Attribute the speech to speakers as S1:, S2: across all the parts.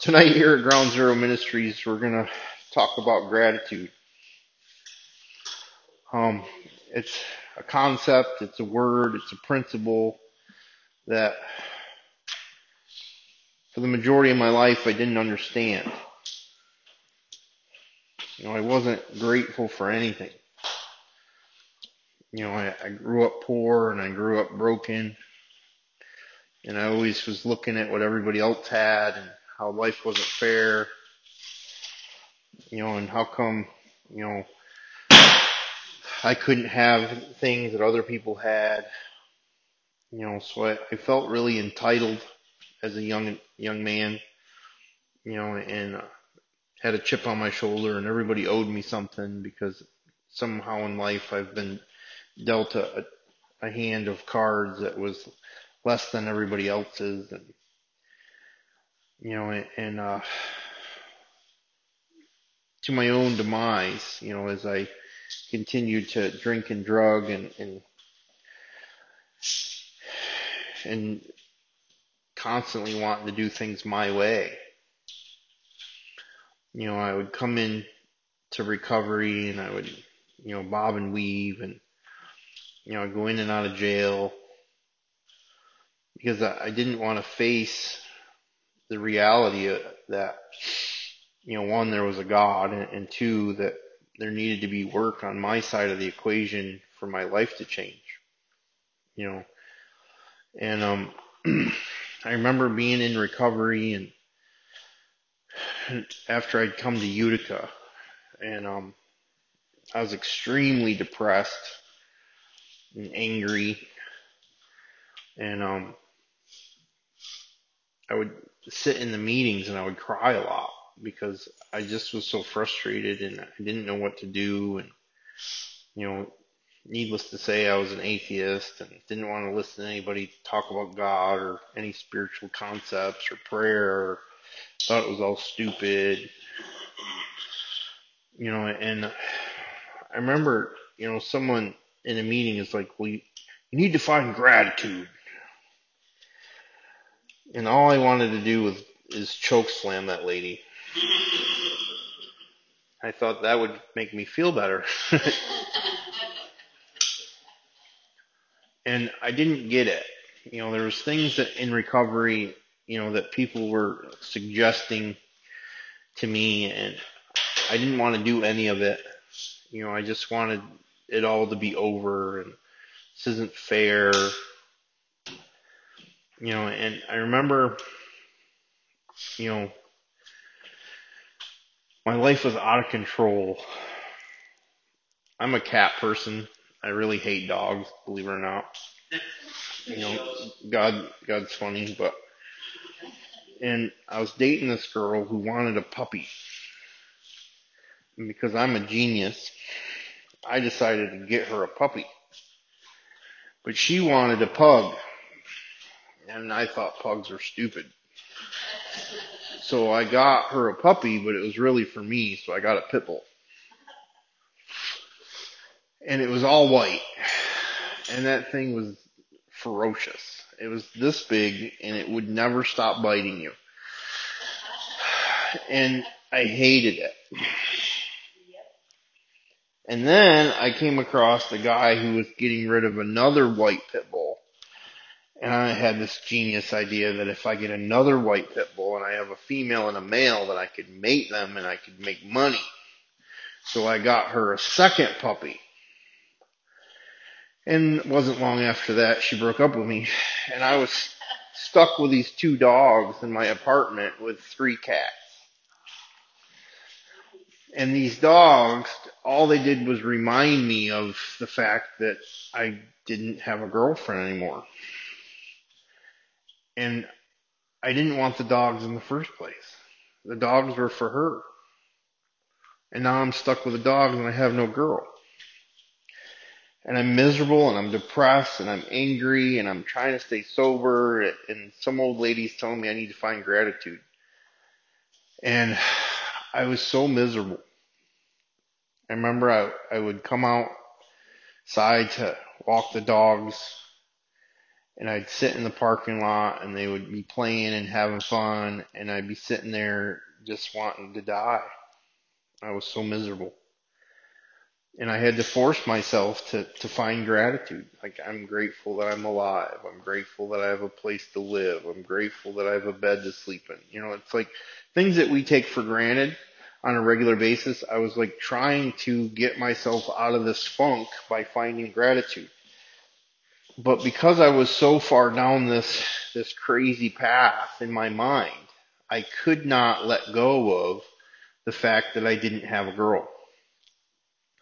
S1: Tonight here at Ground Zero Ministries, we're going to talk about gratitude. Um, it's a concept, it's a word, it's a principle that for the majority of my life I didn't understand. You know, I wasn't grateful for anything. You know, I, I grew up poor and I grew up broken and I always was looking at what everybody else had and how life wasn't fair. You know, and how come, you know, I couldn't have things that other people had. You know, so I, I felt really entitled as a young young man. You know, and uh, had a chip on my shoulder, and everybody owed me something because somehow in life I've been dealt a, a hand of cards that was less than everybody else's, and you know, and, uh, to my own demise, you know, as I continued to drink and drug and and and constantly wanting to do things my way. You know, I would come in to recovery and I would, you know, bob and weave and, you know, go in and out of jail because I, I didn't want to face the reality that, you know, one, there was a God and, and two, that there needed to be work on my side of the equation for my life to change, you know, and, um, I remember being in recovery and after I'd come to Utica and, um, I was extremely depressed and angry. And, um, I would sit in the meetings and I would cry a lot because I just was so frustrated and I didn't know what to do and you know needless to say I was an atheist and didn't want to listen to anybody talk about God or any spiritual concepts or prayer. Or thought it was all stupid. You know and I remember you know someone in a meeting is like well you, you need to find gratitude and all I wanted to do was is choke slam that lady. I thought that would make me feel better. and I didn't get it. You know, there was things that in recovery, you know, that people were suggesting to me and I didn't want to do any of it. You know, I just wanted it all to be over and this isn't fair. You know, and I remember, you know, my life was out of control. I'm a cat person. I really hate dogs, believe it or not. You know, God, God's funny, but, and I was dating this girl who wanted a puppy. And because I'm a genius, I decided to get her a puppy. But she wanted a pug. And I thought pugs are stupid. So I got her a puppy, but it was really for me, so I got a pit bull. And it was all white. And that thing was ferocious. It was this big and it would never stop biting you. And I hated it. And then I came across the guy who was getting rid of another white pit bull. And I had this genius idea that if I get another white pit bull and I have a female and a male, that I could mate them and I could make money. So I got her a second puppy. And it wasn't long after that she broke up with me. And I was stuck with these two dogs in my apartment with three cats. And these dogs, all they did was remind me of the fact that I didn't have a girlfriend anymore. And I didn't want the dogs in the first place. The dogs were for her. And now I'm stuck with the dogs and I have no girl. And I'm miserable and I'm depressed and I'm angry and I'm trying to stay sober and some old lady's telling me I need to find gratitude. And I was so miserable. I remember I, I would come outside to walk the dogs and I'd sit in the parking lot and they would be playing and having fun and I'd be sitting there just wanting to die. I was so miserable. And I had to force myself to, to find gratitude. Like I'm grateful that I'm alive. I'm grateful that I have a place to live. I'm grateful that I have a bed to sleep in. You know, it's like things that we take for granted on a regular basis. I was like trying to get myself out of this funk by finding gratitude but because I was so far down this this crazy path in my mind, I could not let go of the fact that I didn't have a girl.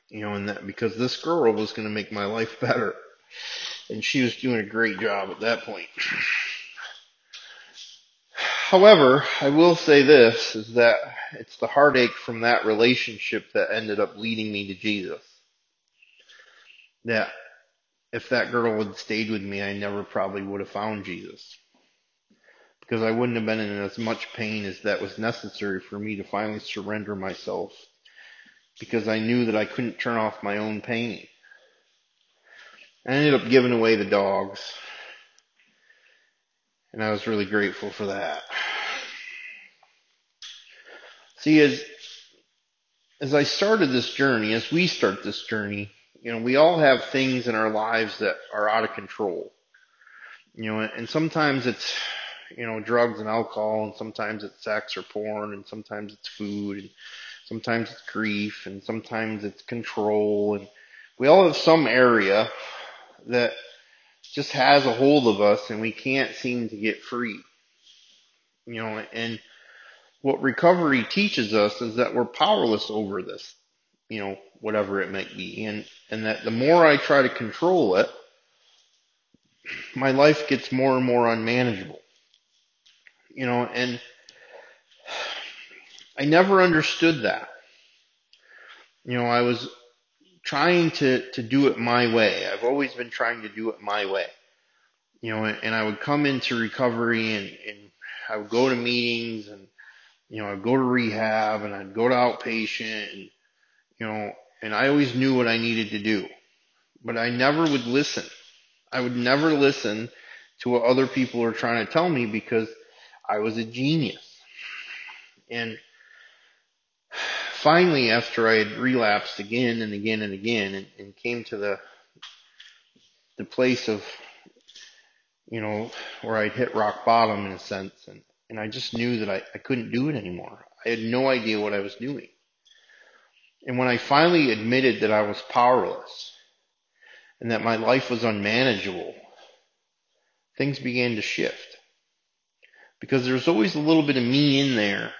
S1: You know, and that because this girl was going to make my life better. And she was doing a great job at that point. However, I will say this is that it's the heartache from that relationship that ended up leading me to Jesus. That if that girl had stayed with me, I never probably would have found Jesus. Because I wouldn't have been in as much pain as that was necessary for me to finally surrender myself. Because I knew that I couldn't turn off my own pain. I ended up giving away the dogs. And I was really grateful for that. See, as, as I started this journey, as we start this journey, you know, we all have things in our lives that are out of control. You know, and sometimes it's, you know, drugs and alcohol, and sometimes it's sex or porn, and sometimes it's food, and sometimes it's grief, and sometimes it's control, and we all have some area that just has a hold of us and we can't seem to get free. You know, and what recovery teaches us is that we're powerless over this you know, whatever it might be. And, and that the more I try to control it, my life gets more and more unmanageable. You know, and I never understood that. You know, I was trying to, to do it my way. I've always been trying to do it my way. You know, and, and I would come into recovery and, and I would go to meetings and, you know, I'd go to rehab and I'd go to outpatient and, you know, and I always knew what I needed to do, but I never would listen. I would never listen to what other people were trying to tell me because I was a genius. And finally, after I had relapsed again and again and again and, and came to the, the place of, you know, where I'd hit rock bottom in a sense and, and I just knew that I, I couldn't do it anymore. I had no idea what I was doing. And when I finally admitted that I was powerless and that my life was unmanageable, things began to shift. Because there's always a little bit of me in there.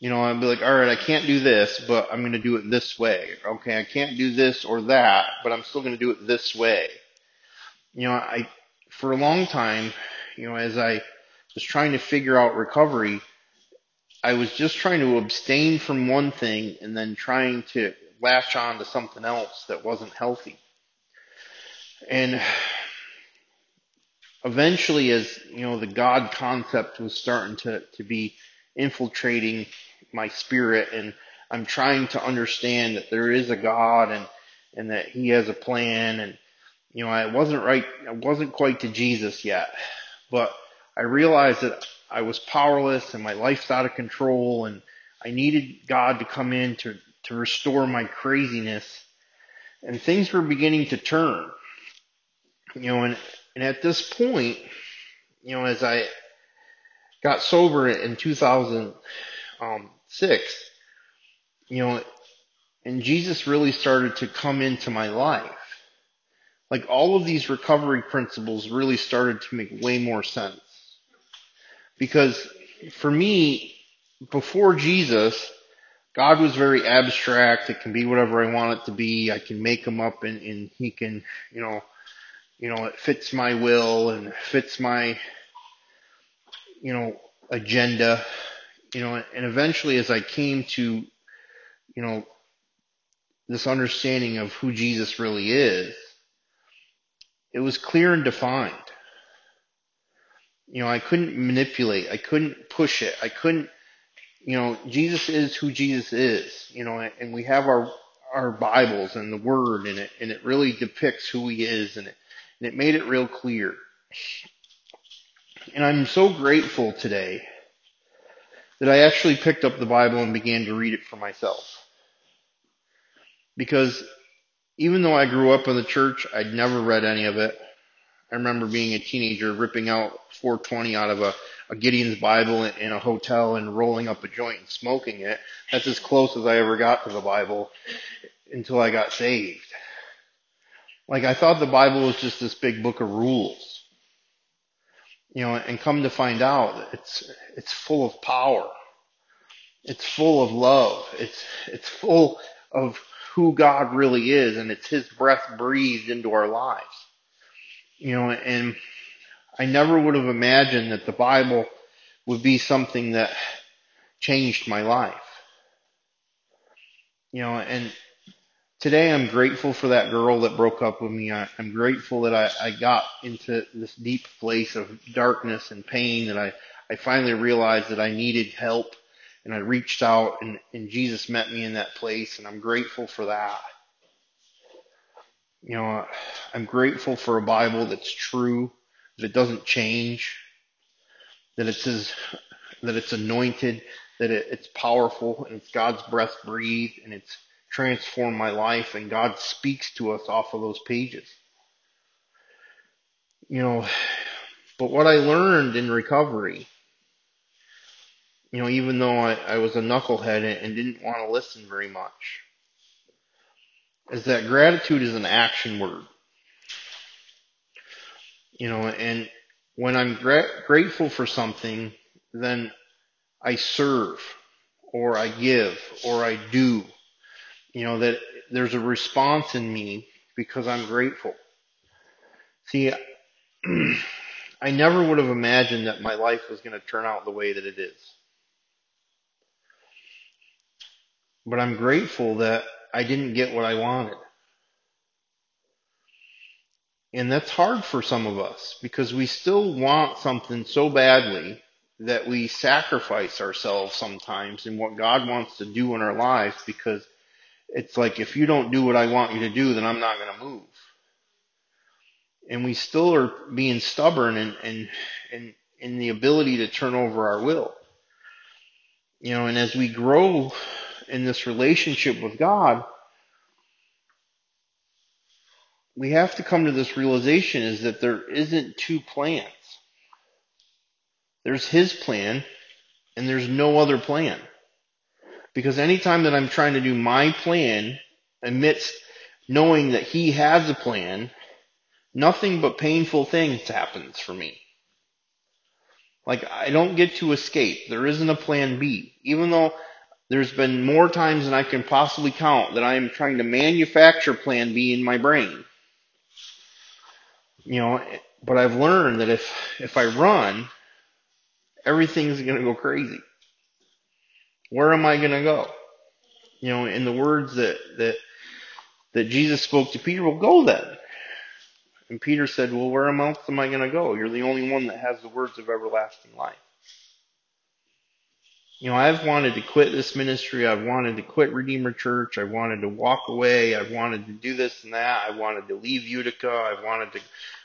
S1: You know, I'd be like, all right, I can't do this, but I'm going to do it this way. Okay, I can't do this or that, but I'm still going to do it this way. You know, I, for a long time, you know, as I was trying to figure out recovery, I was just trying to abstain from one thing and then trying to latch on to something else that wasn't healthy. And eventually as, you know, the God concept was starting to, to be infiltrating my spirit and I'm trying to understand that there is a God and, and that he has a plan and, you know, I wasn't right, I wasn't quite to Jesus yet, but I realized that I was powerless and my life's out of control and I needed God to come in to, to restore my craziness. And things were beginning to turn. You know, and, and at this point, you know, as I got sober in 2006, you know, and Jesus really started to come into my life. Like all of these recovery principles really started to make way more sense. Because for me, before Jesus, God was very abstract. It can be whatever I want it to be. I can make him up and, and he can, you know, you know, it fits my will and fits my, you know, agenda, you know, and eventually as I came to, you know, this understanding of who Jesus really is, it was clear and defined. You know, I couldn't manipulate. I couldn't push it. I couldn't, you know, Jesus is who Jesus is, you know, and we have our, our Bibles and the Word and it, and it really depicts who He is and it, and it made it real clear. And I'm so grateful today that I actually picked up the Bible and began to read it for myself. Because even though I grew up in the church, I'd never read any of it. I remember being a teenager ripping out 420 out of a, a Gideon's Bible in, in a hotel and rolling up a joint and smoking it. That's as close as I ever got to the Bible until I got saved. Like I thought the Bible was just this big book of rules. You know, and come to find out it's it's full of power. It's full of love. It's it's full of who God really is and it's his breath breathed into our lives. You know, and I never would have imagined that the Bible would be something that changed my life. You know, and today I'm grateful for that girl that broke up with me. I, am grateful that I, I got into this deep place of darkness and pain that I, I finally realized that I needed help and I reached out and, and Jesus met me in that place and I'm grateful for that. You know, I'm grateful for a Bible that's true, that it doesn't change, that it says that it's anointed, that it, it's powerful and it's God's breath breathed and it's transformed my life and God speaks to us off of those pages. You know, but what I learned in recovery, you know, even though I, I was a knucklehead and didn't want to listen very much, is that gratitude is an action word. You know, and when I'm gra- grateful for something, then I serve or I give or I do you know, that there's a response in me because I'm grateful. See, I never would have imagined that my life was going to turn out the way that it is. But I'm grateful that I didn't get what I wanted. And that's hard for some of us because we still want something so badly that we sacrifice ourselves sometimes in what God wants to do in our lives because it's like if you don't do what I want you to do, then I'm not going to move. And we still are being stubborn and and and in the ability to turn over our will. You know, and as we grow in this relationship with God, we have to come to this realization is that there isn't two plans. There's his plan and there's no other plan. Because anytime that I'm trying to do my plan amidst knowing that he has a plan, nothing but painful things happens for me. Like I don't get to escape. There isn't a plan B. Even though there's been more times than I can possibly count that I am trying to manufacture plan B in my brain. You know, but I've learned that if if I run, everything's going to go crazy. Where am I going to go? You know, in the words that, that, that Jesus spoke to Peter, well, go then. And Peter said, well, where else am I going to go? You're the only one that has the words of everlasting life. You know, I've wanted to quit this ministry. I've wanted to quit Redeemer Church. I wanted to walk away. I wanted to do this and that. I wanted to leave Utica. I wanted to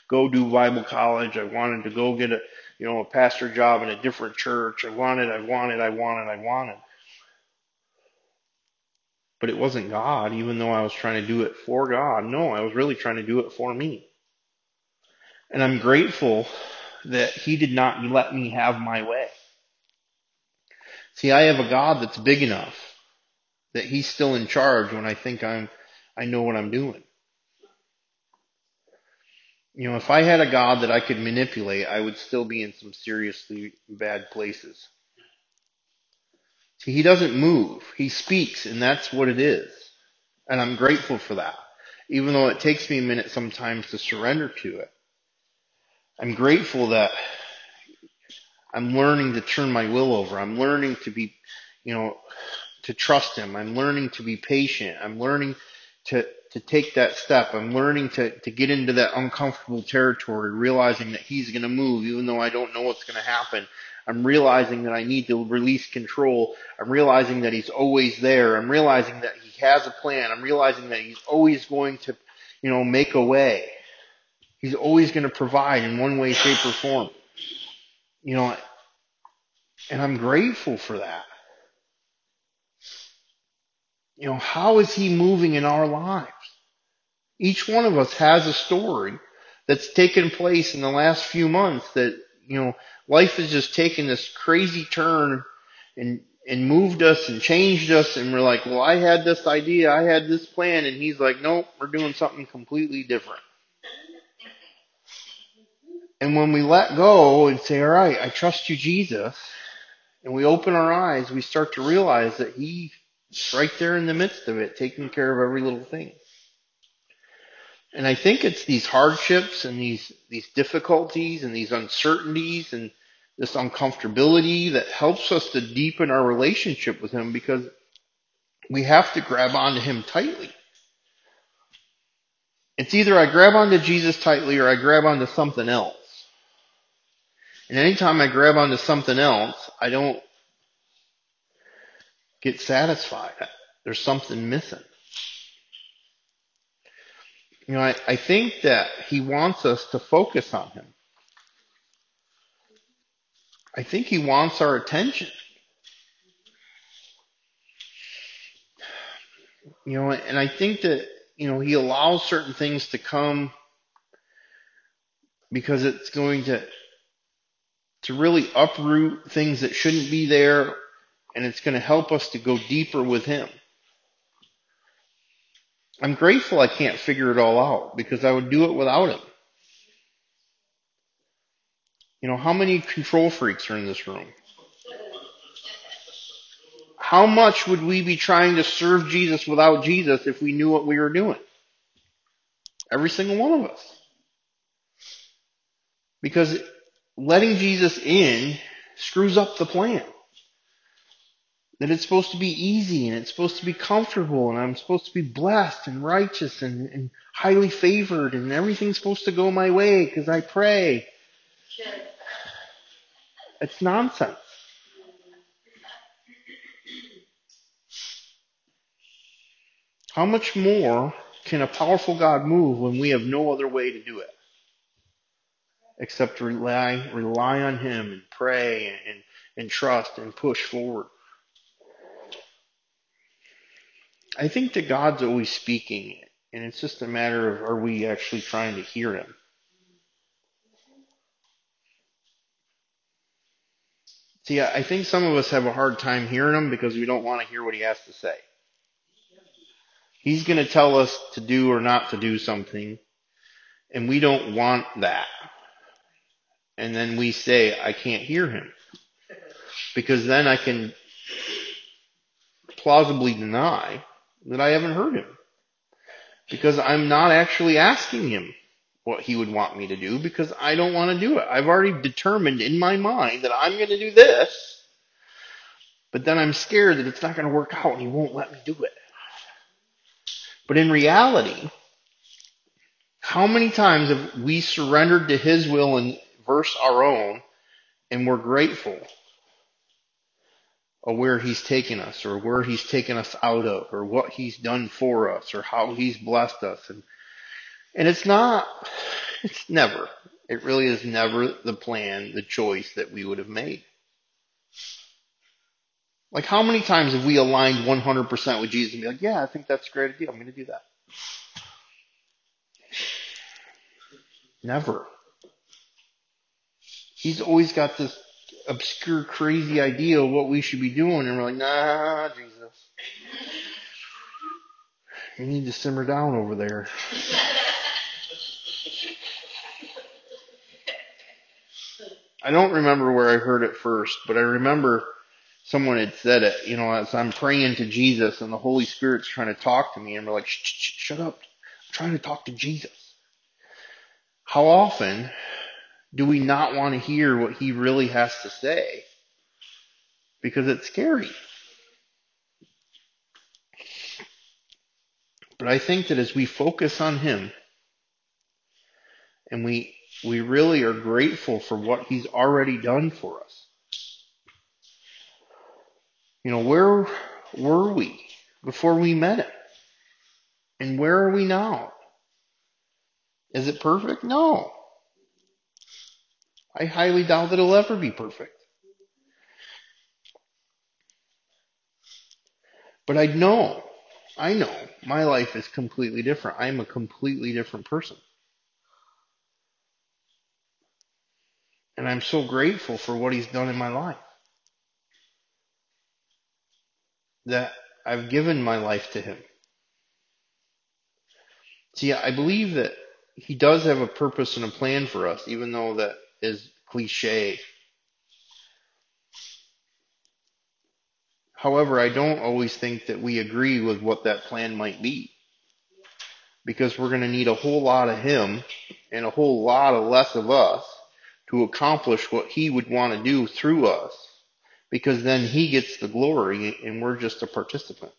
S1: go do Bible college. I wanted to go get a, you know, a pastor job in a different church. I wanted, I wanted, I wanted, I wanted but it wasn't God, even though I was trying to do it for God. No, I was really trying to do it for me. And I'm grateful that He did not let me have my way. See, I have a God that's big enough that He's still in charge when I think I'm, I know what I'm doing. You know, if I had a God that I could manipulate, I would still be in some seriously bad places. See, He doesn't move. He speaks, and that's what it is. And I'm grateful for that. Even though it takes me a minute sometimes to surrender to it. I'm grateful that I'm learning to turn my will over. I'm learning to be, you know, to trust him. I'm learning to be patient. I'm learning to, to take that step. I'm learning to, to get into that uncomfortable territory, realizing that he's going to move even though I don't know what's going to happen. I'm realizing that I need to release control. I'm realizing that he's always there. I'm realizing that he has a plan. I'm realizing that he's always going to, you know, make a way. He's always going to provide in one way, shape, or form. You know, and I'm grateful for that. You know, how is he moving in our lives? Each one of us has a story that's taken place in the last few months that, you know, life has just taken this crazy turn and, and moved us and changed us and we're like, well, I had this idea, I had this plan, and he's like, nope, we're doing something completely different. And when we let go and say, all right, I trust you, Jesus, and we open our eyes, we start to realize that He's right there in the midst of it, taking care of every little thing. And I think it's these hardships and these, these difficulties and these uncertainties and this uncomfortability that helps us to deepen our relationship with Him because we have to grab onto Him tightly. It's either I grab onto Jesus tightly or I grab onto something else. And anytime I grab onto something else, I don't get satisfied. There's something missing. You know, I, I think that he wants us to focus on him. I think he wants our attention. You know, and I think that, you know, he allows certain things to come because it's going to to really uproot things that shouldn't be there, and it's going to help us to go deeper with Him. I'm grateful I can't figure it all out because I would do it without Him. You know, how many control freaks are in this room? How much would we be trying to serve Jesus without Jesus if we knew what we were doing? Every single one of us. Because letting Jesus in screws up the plan. That it's supposed to be easy and it's supposed to be comfortable and I'm supposed to be blessed and righteous and, and highly favored and everything's supposed to go my way because I pray. It's nonsense. How much more can a powerful God move when we have no other way to do it? Except rely rely on Him and pray and, and trust and push forward. I think that God's always speaking, and it's just a matter of are we actually trying to hear Him? See, I think some of us have a hard time hearing Him because we don't want to hear what He has to say. He's going to tell us to do or not to do something, and we don't want that and then we say, I can't hear him. Because then I can plausibly deny that I haven't heard him. Because I'm not actually asking him what he would want me to do because I don't want to do it. I've already determined in my mind that I'm going to do this, but then I'm scared that it's not going to work out and he won't let me do it. But in reality, how many times have we surrendered to his will and verse our own and we're grateful of where he's taken us or where he's taken us out of or what he's done for us or how he's blessed us. And and it's not it's never it really is never the plan the choice that we would have made. Like how many times have we aligned 100% with Jesus and be like yeah I think that's a great idea. I'm going to do that. Never he's always got this obscure, crazy idea of what we should be doing, and we're like, nah, Jesus. You need to simmer down over there. I don't remember where I heard it first, but I remember someone had said it, you know, as I'm praying to Jesus and the Holy Spirit's trying to talk to me, and we're like, shh, shh, shut up. I'm trying to talk to Jesus. How often do we not want to hear what he really has to say? Because it's scary. But I think that as we focus on him and we we really are grateful for what he's already done for us. You know, where were we before we met him? And where are we now? Is it perfect? No. I highly doubt that it'll ever be perfect. But I know, I know my life is completely different. I'm a completely different person. And I'm so grateful for what he's done in my life. That I've given my life to him. See, I believe that he does have a purpose and a plan for us, even though that is cliche. However, I don't always think that we agree with what that plan might be. Because we're going to need a whole lot of him and a whole lot of less of us to accomplish what he would want to do through us. Because then he gets the glory and we're just a participant.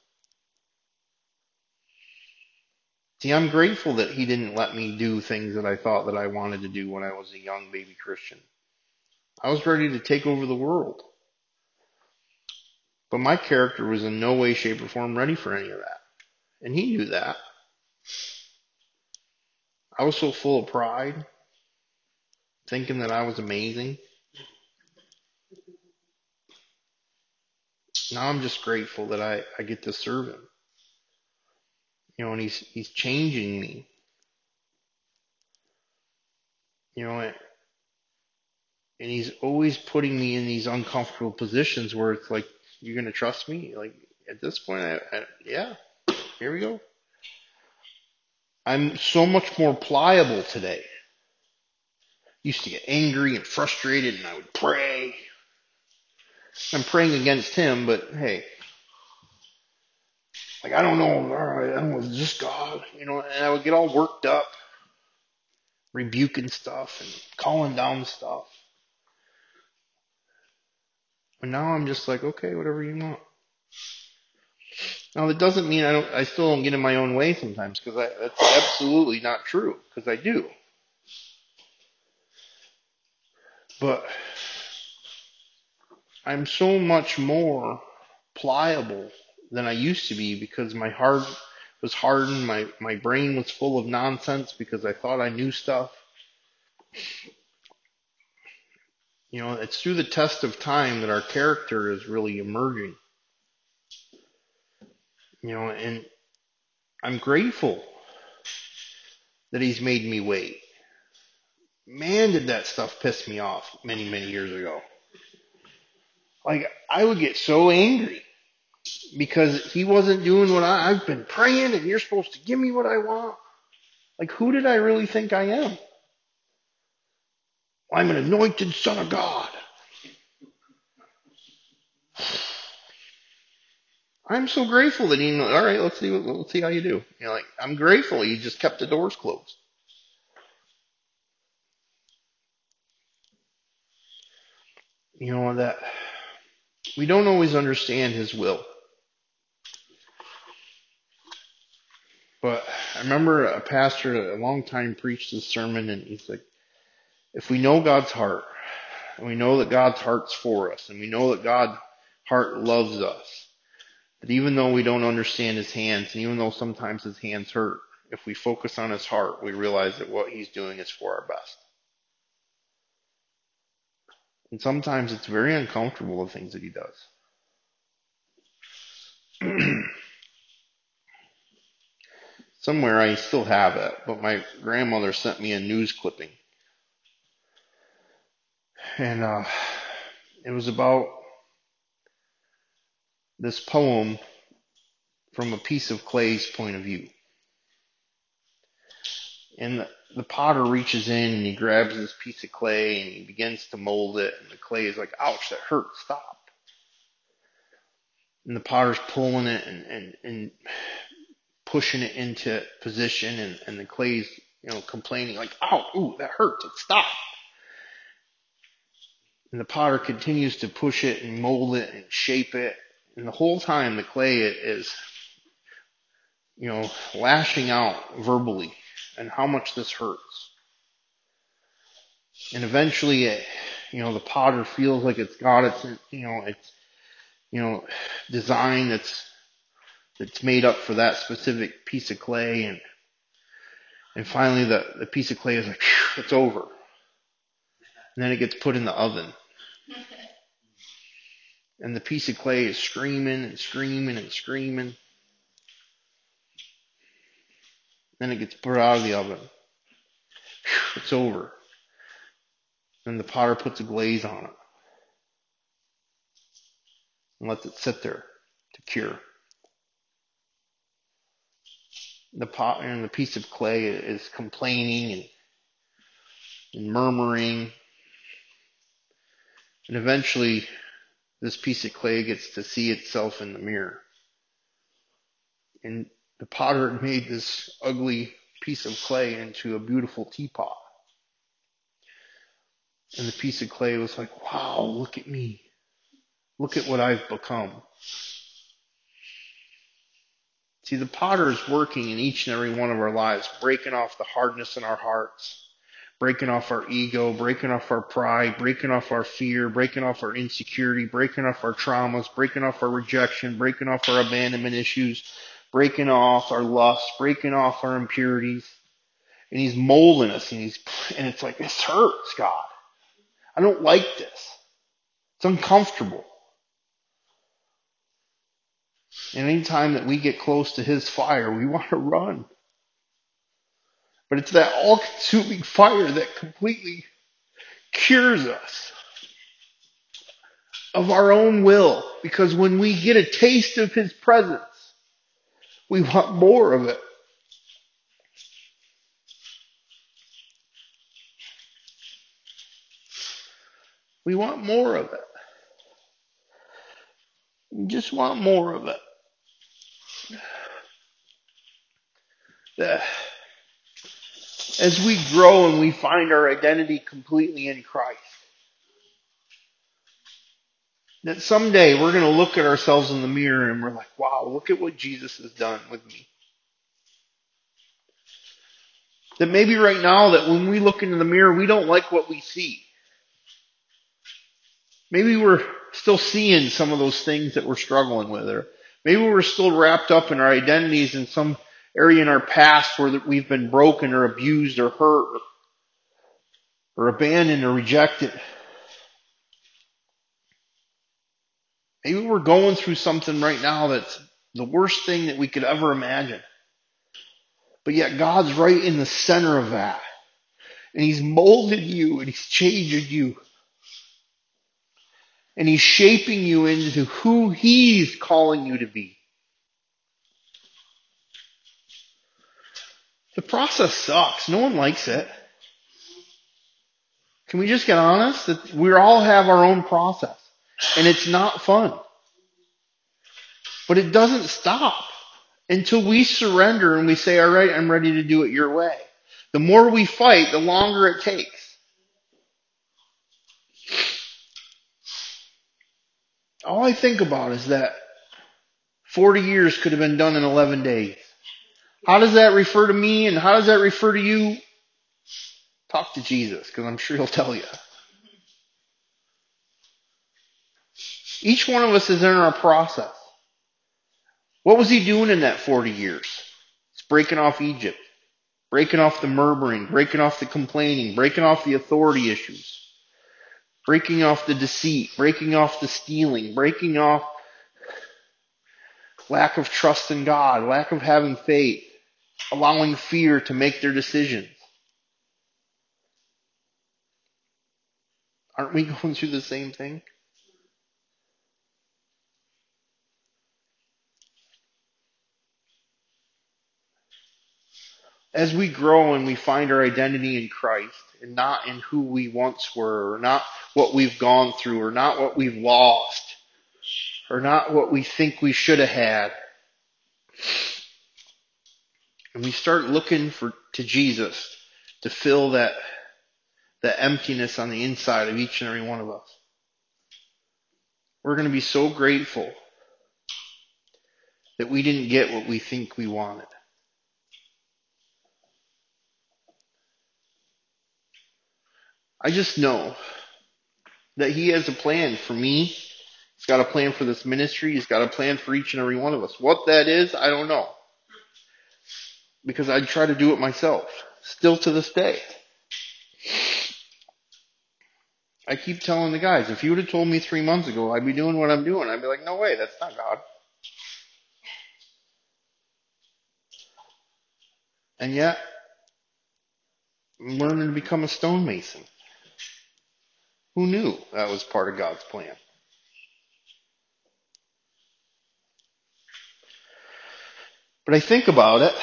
S1: See, I'm grateful that he didn't let me do things that I thought that I wanted to do when I was a young baby Christian. I was ready to take over the world. But my character was in no way, shape, or form ready for any of that. And he knew that. I was so full of pride, thinking that I was amazing. Now I'm just grateful that I, I get to serve him. You know, and he's he's changing me. You know, and he's always putting me in these uncomfortable positions where it's like, you're gonna trust me? Like at this point, I, I, yeah, here we go. I'm so much more pliable today. Used to get angry and frustrated, and I would pray. I'm praying against him, but hey, like I don't know, I don't know, is this God? You know, and I would get all worked up, rebuking stuff and calling down stuff. And now I'm just like, okay, whatever you want. Now that doesn't mean I don't, I still don't get in my own way sometimes because that's absolutely not true because I do. But I'm so much more pliable than I used to be because my heart was hardened, my, my brain was full of nonsense because I thought I knew stuff. You know, it's through the test of time that our character is really emerging. You know, and I'm grateful that he's made me wait. Man, did that stuff piss me off many, many years ago. Like, I would get so angry because he wasn't doing what I, I've been praying and you're supposed to give me what I want. Like, who did I really think I am? I'm an anointed son of God. I'm so grateful that he, all right, let's see, let's see how you do. You know, like, I'm grateful he just kept the doors closed. You know, that we don't always understand his will. But I remember a pastor a long time preached this sermon and he's like, if we know God's heart, and we know that God's heart's for us, and we know that God's heart loves us, that even though we don't understand his hands, and even though sometimes his hands hurt, if we focus on his heart, we realize that what he's doing is for our best. And sometimes it's very uncomfortable the things that he does. Somewhere I still have it, but my grandmother sent me a news clipping. And uh, it was about this poem from a piece of clay's point of view. And the, the potter reaches in and he grabs this piece of clay and he begins to mold it. And the clay is like, ouch, that hurts, stop. And the potter's pulling it and, and, and pushing it into position and, and the clay's, you know, complaining like, oh, ooh, that hurts. It stop. And the potter continues to push it and mold it and shape it. And the whole time the clay is, you know, lashing out verbally and how much this hurts. And eventually it, you know, the potter feels like it's got its, you know, it's, you know, design that's that's made up for that specific piece of clay and And finally the, the piece of clay is like, it's over. And then it gets put in the oven. And the piece of clay is screaming and screaming and screaming. Then it gets put out of the oven. It's over. Then the potter puts a glaze on it and lets it sit there to cure. The pot and the piece of clay is complaining and, and murmuring. And eventually this piece of clay gets to see itself in the mirror. And the potter made this ugly piece of clay into a beautiful teapot. And the piece of clay was like, wow, look at me. Look at what I've become. See, the potter is working in each and every one of our lives, breaking off the hardness in our hearts, breaking off our ego, breaking off our pride, breaking off our fear, breaking off our insecurity, breaking off our traumas, breaking off our rejection, breaking off our abandonment issues, breaking off our lust, breaking off our impurities. And he's molding us and he's, and it's like, this hurts, God. I don't like this. It's uncomfortable. And anytime that we get close to his fire, we want to run. But it's that all consuming fire that completely cures us of our own will. Because when we get a taste of his presence, we want more of it. We want more of it. Just want more of it. as we grow and we find our identity completely in Christ, that someday we're going to look at ourselves in the mirror and we're like, wow, look at what Jesus has done with me. That maybe right now that when we look into the mirror, we don't like what we see. Maybe we're still seeing some of those things that we're struggling with or maybe we're still wrapped up in our identities in some area in our past where we've been broken or abused or hurt or abandoned or rejected. Maybe we're going through something right now that's the worst thing that we could ever imagine. But yet God's right in the center of that. And He's molded you and He's changed you. And He's shaping you into who He's calling you to be. The process sucks. No one likes it. Can we just get honest that we all have our own process and it's not fun. But it doesn't stop until we surrender and we say, all right, I'm ready to do it your way. The more we fight, the longer it takes. All I think about is that 40 years could have been done in 11 days. How does that refer to me and how does that refer to you? Talk to Jesus because I'm sure he'll tell you. Each one of us is in our process. What was he doing in that 40 years? He's breaking off Egypt, breaking off the murmuring, breaking off the complaining, breaking off the authority issues, breaking off the deceit, breaking off the stealing, breaking off lack of trust in God, lack of having faith, allowing fear to make their decisions. Aren't we going through the same thing? As we grow and we find our identity in Christ and not in who we once were or not what we've gone through or not what we've lost or not what we think we should have had, and we start looking for to Jesus to fill that that emptiness on the inside of each and every one of us. We're going to be so grateful that we didn't get what we think we wanted. I just know that He has a plan for me. He's got a plan for this ministry. He's got a plan for each and every one of us. What that is, I don't know. because I'd try to do it myself, still to this day. I keep telling the guys, if you would have told me three months ago I'd be doing what I'm doing, I'd be like, no way, that's not God. And yet, I'm learning to become a stonemason. Who knew that was part of God's plan? But I think about it,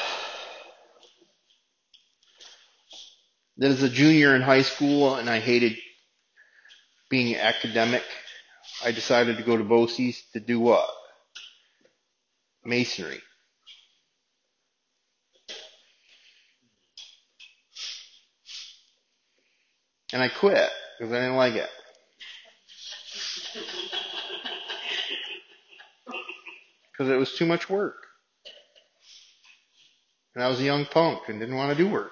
S1: that as a junior in high school and I hated being academic, I decided to go to BOCES to do what? Masonry. And I quit because I didn't like it. Because it was too much work. And I was a young punk and didn't want to do work.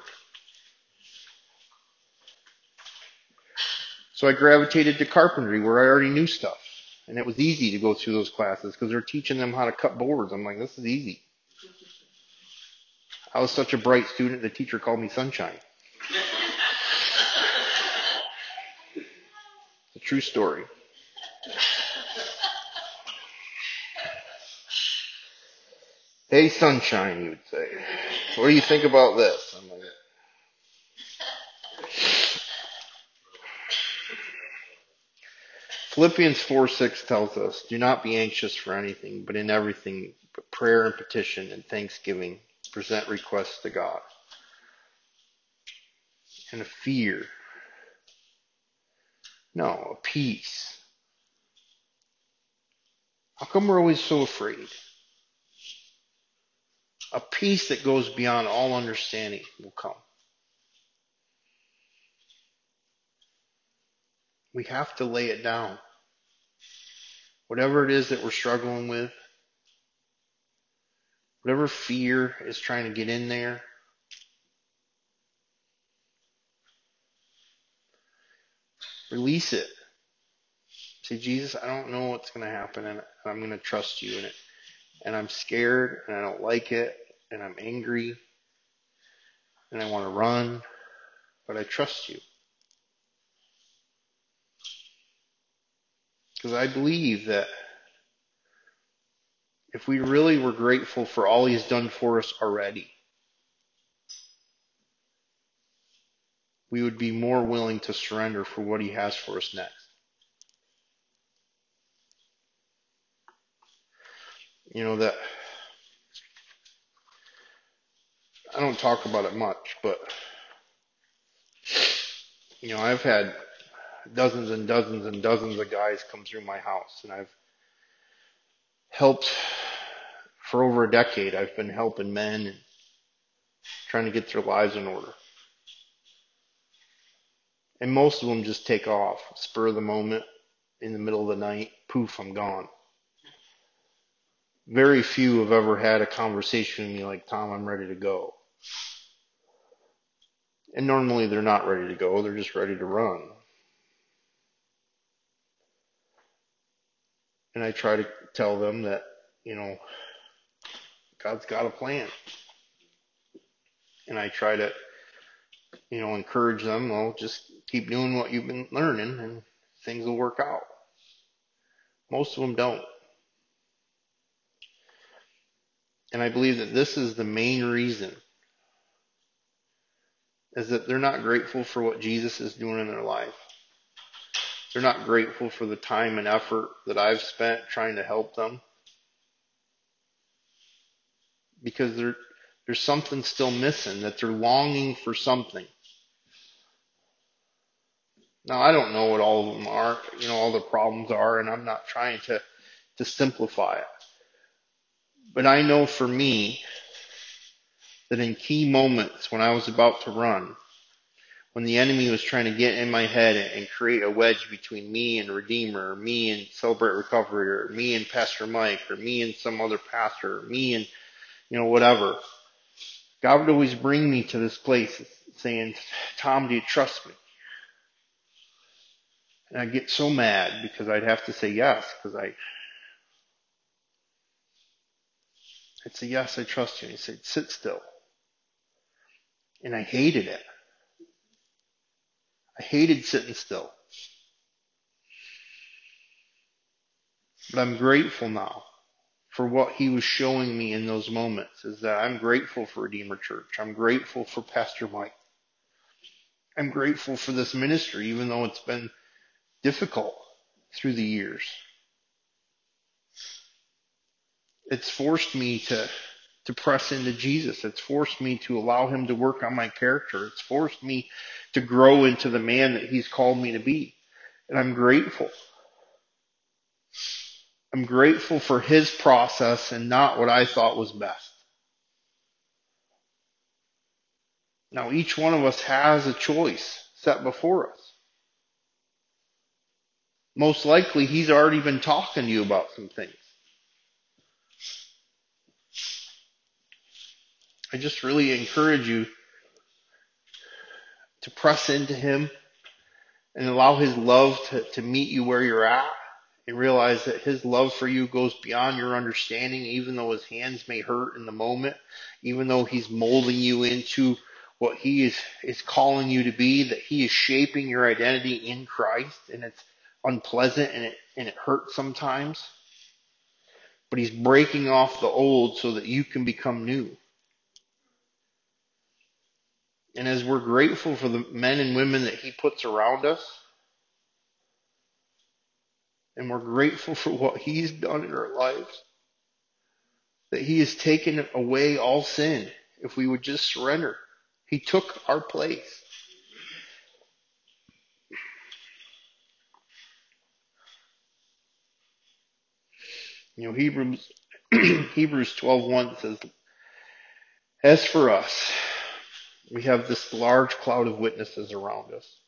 S1: So I gravitated to carpentry where I already knew stuff. And it was easy to go through those classes because they're teaching them how to cut boards. I'm like, this is easy. I was such a bright student, the teacher called me sunshine. It's a true story. Hey, sunshine, you would say. What do you think about this? I'm like, Philippians 4 6 tells us, Do not be anxious for anything, but in everything, but prayer and petition and thanksgiving, present requests to God. And a fear. No, a peace. How come we're always so afraid? A peace that goes beyond all understanding will come. We have to lay it down. Whatever it is that we're struggling with, whatever fear is trying to get in there, release it. Say, Jesus, I don't know what's going to happen, and I'm going to trust you in it. And I'm scared, and I don't like it, and I'm angry, and I want to run, but I trust you. Because I believe that if we really were grateful for all He's done for us already, we would be more willing to surrender for what He has for us next. You know, that I don't talk about it much, but you know, I've had dozens and dozens and dozens of guys come through my house and I've helped for over a decade. I've been helping men and trying to get their lives in order. And most of them just take off, spur of the moment, in the middle of the night, poof, I'm gone. Very few have ever had a conversation with me like, Tom, I'm ready to go. And normally they're not ready to go, they're just ready to run. And I try to tell them that, you know, God's got a plan. And I try to, you know, encourage them, well, just keep doing what you've been learning and things will work out. Most of them don't. And I believe that this is the main reason is that they're not grateful for what Jesus is doing in their life. They're not grateful for the time and effort that I've spent trying to help them. Because there's something still missing, that they're longing for something. Now I don't know what all of them are, you know, all the problems are, and I'm not trying to, to simplify it. But I know for me that in key moments when I was about to run, when the enemy was trying to get in my head and create a wedge between me and Redeemer, or me and Celebrate Recovery, or me and Pastor Mike, or me and some other pastor, or me and, you know, whatever. God would always bring me to this place saying, Tom, do you trust me? And I'd get so mad because I'd have to say yes, because I, I'd say, yes, I trust you. And he said, sit still. And I hated it. I hated sitting still. But I'm grateful now for what he was showing me in those moments is that I'm grateful for Redeemer Church. I'm grateful for Pastor Mike. I'm grateful for this ministry, even though it's been difficult through the years. It's forced me to, to press into Jesus. It's forced me to allow him to work on my character. It's forced me to grow into the man that he's called me to be. And I'm grateful. I'm grateful for his process and not what I thought was best. Now each one of us has a choice set before us. Most likely he's already been talking to you about some things. I just really encourage you to press into him and allow his love to, to meet you where you're at and realize that his love for you goes beyond your understanding, even though his hands may hurt in the moment, even though he's molding you into what he is, is calling you to be, that he is shaping your identity in Christ and it's unpleasant and it, and it hurts sometimes. But he's breaking off the old so that you can become new. And as we're grateful for the men and women that he puts around us, and we're grateful for what he's done in our lives, that he has taken away all sin if we would just surrender. He took our place. You know, Hebrews Hebrews 12:1 says, "As for us, we have this large cloud of witnesses around us.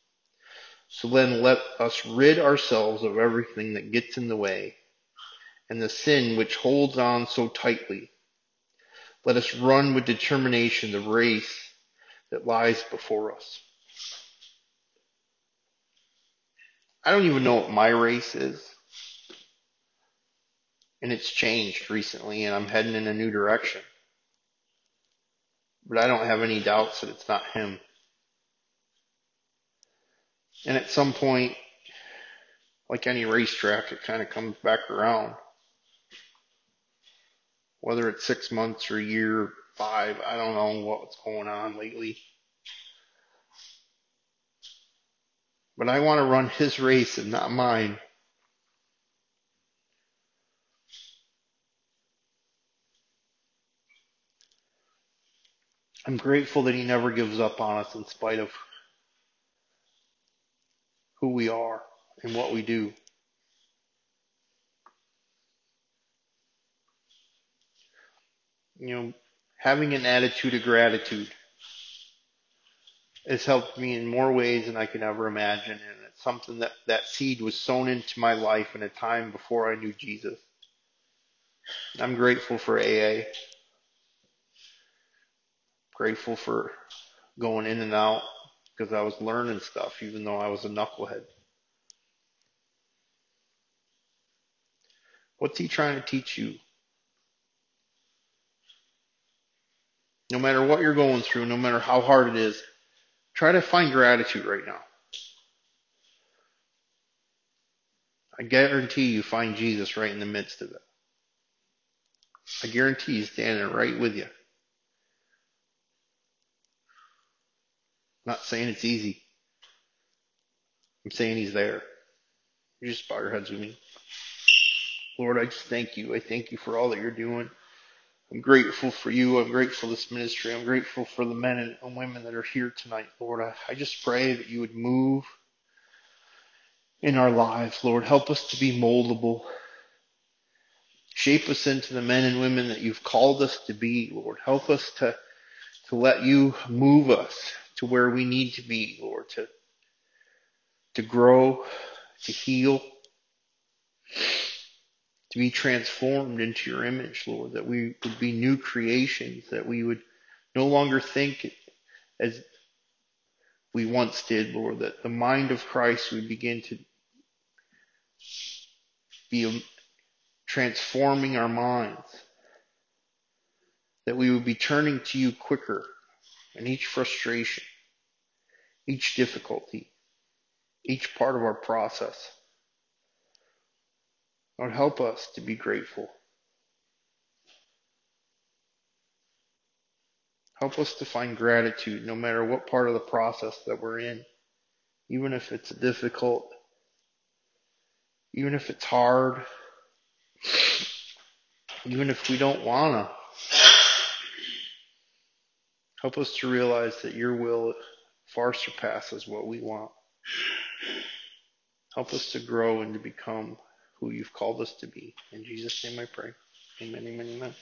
S1: So then let us rid ourselves of everything that gets in the way and the sin which holds on so tightly. Let us run with determination the race that lies before us. I don't even know what my race is. And it's changed recently and I'm heading in a new direction. But I don't have any doubts that it's not him. And at some point, like any racetrack, it kind of comes back around. Whether it's six months or a year, five, I don't know what's going on lately. But I want to run his race and not mine. I'm grateful that he never gives up on us in spite of who we are and what we do. You know, having an attitude of gratitude has helped me in more ways than I can ever imagine. And it's something that that seed was sown into my life in a time before I knew Jesus. I'm grateful for AA. Grateful for going in and out because I was learning stuff even though I was a knucklehead. What's he trying to teach you? No matter what you're going through, no matter how hard it is, try to find gratitude right now. I guarantee you find Jesus right in the midst of it. I guarantee he's standing right with you. I'm not saying it's easy. I'm saying he's there. You just bow your heads with me. Lord, I just thank you. I thank you for all that you're doing. I'm grateful for you. I'm grateful for this ministry. I'm grateful for the men and women that are here tonight, Lord. I, I just pray that you would move in our lives, Lord. Help us to be moldable. Shape us into the men and women that you've called us to be, Lord. Help us to, to let you move us to where we need to be, Lord, to, to grow, to heal, to be transformed into your image, Lord, that we would be new creations, that we would no longer think as we once did, Lord, that the mind of Christ would begin to be transforming our minds, that we would be turning to you quicker, and each frustration, each difficulty, each part of our process. Lord, help us to be grateful. Help us to find gratitude no matter what part of the process that we're in, even if it's difficult, even if it's hard, even if we don't wanna. Help us to realize that your will far surpasses what we want. Help us to grow and to become who you've called us to be. In Jesus' name I pray. Amen, amen, amen.